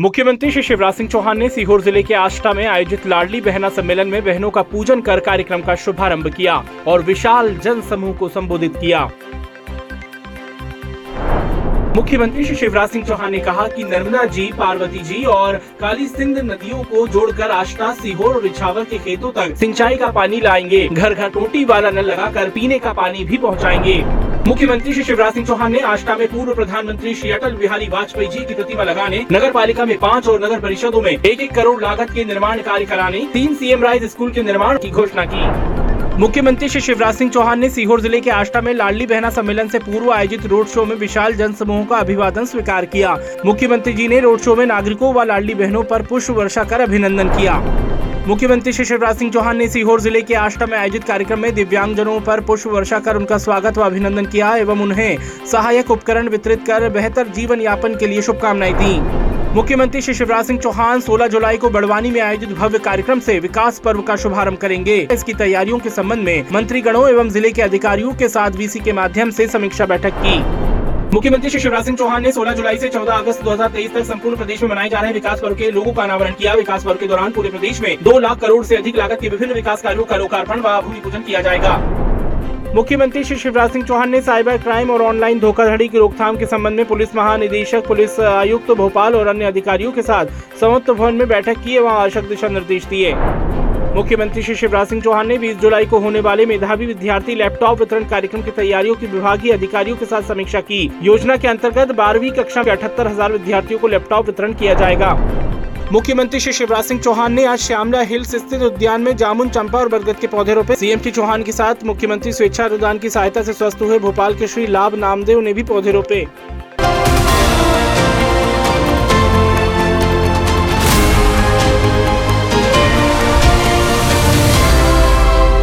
मुख्यमंत्री श्री शिवराज सिंह चौहान ने सीहोर ज़िले के आष्टा में आयोजित लाडली बहना सम्मेलन में बहनों का पूजन कर कार्यक्रम का शुभारंभ किया और विशाल जन समूह को संबोधित किया। मुख्यमंत्री श्री शिवराज सिंह चौहान ने कहा कि नर्मदा जी, पार्वती जी और काली सिंध नदियों को जोड़कर आष्टा, सीहोर और इछावर के खेतों तक सिंचाई का पानी लाएँगे। घर घर टोटी वाला नल लगाकर पीने का पानी भी पहुंचाएँगे। मुख्यमंत्री श्री शिवराज सिंह चौहान ने आष्टा में पूर्व प्रधानमंत्री श्री अटल बिहारी वाजपेयी जी की प्रतिमा लगाने नगर पालिका में पाँच और नगर परिषदों में एक एक करोड़ लागत के निर्माण कार्य कराने, तीन सीएम राइज स्कूल के निर्माण की घोषणा की। मुख्यमंत्री श्री शिवराज सिंह चौहान ने सीहोर ज़िले के आष्टा में लाडली बहना सम्मेलन से पूर्व आयोजित रोड शो में विशाल जन समूह का अभिवादन स्वीकार किया। मुख्यमंत्री जी ने रोड शो में नागरिकों व लाडली बहनों पर पुष्प वर्षा कर अभिनंदन किया। मुख्यमंत्री श्री शिवराज सिंह चौहान ने सीहोर ज़िले के आष्टा में आयोजित कार्यक्रम में दिव्यांगजनों पर पुष्प वर्षा कर उनका स्वागत व अभिनंदन किया एवं उन्हें सहायक उपकरण वितरित कर बेहतर जीवन यापन के लिए शुभकामनाएँ दी। मुख्यमंत्री श्री शिवराज सिंह चौहान 16 जुलाई को बड़वानी में आयोजित भव्य कार्यक्रम से विकास पर्व का शुभारंभ करेंगे। इसकी तैयारियों के संबंध में मंत्रीगणों एवं ज़िले के अधिकारियों के साथ वीसी के माध्यम से समीक्षा बैठक की। मुख्यमंत्री श्री शिवराज सिंह चौहान ने 16 जुलाई से 14 अगस्त 2023 तक संपूर्ण प्रदेश में मनाए जा रहे विकास पर्व के लोगों का अनावरण किया। विकास पर्व के दौरान पूरे प्रदेश में दो लाख करोड़ से अधिक लागत के विभिन्न विकास कार्यों का लोकार्पण व भूमि पूजन किया जाएगा। मुख्यमंत्री श्री शिवराज सिंह चौहान ने साइबर क्राइम और ऑनलाइन धोखाधड़ी की रोकथाम के संबंध में पुलिस महानिदेशक, पुलिस आयुक्त, भोपाल और अन्य अधिकारियों के साथ संयुक्त भवन में बैठक की एवं आवश्यक दिशा निर्देश दिए। मुख्यमंत्री श्री शिवराज सिंह चौहान ने 20 जुलाई को होने वाले मेधावी विद्यार्थी लैपटॉप वितरण कार्यक्रम की तैयारियों की विभागीय अधिकारियों के साथ समीक्षा की। योजना के अंतर्गत बारहवीं कक्षा के अठहत्तर हज़ार विद्यार्थियों को लैपटॉप वितरण किया जाएगा। मुख्यमंत्री श्री शिवराज सिंह चौहान ने आज श्यामला हिल्स स्थित उद्यान में जामुन, चंपा और बरगद के पौधे रोपे। सीएम श्री चौहान के साथ मुख्यमंत्री स्वेच्छा अनुदान की सहायता से स्वस्थ हुए भोपाल के श्री लाभ नामदेव ने भी पौधे रोपे।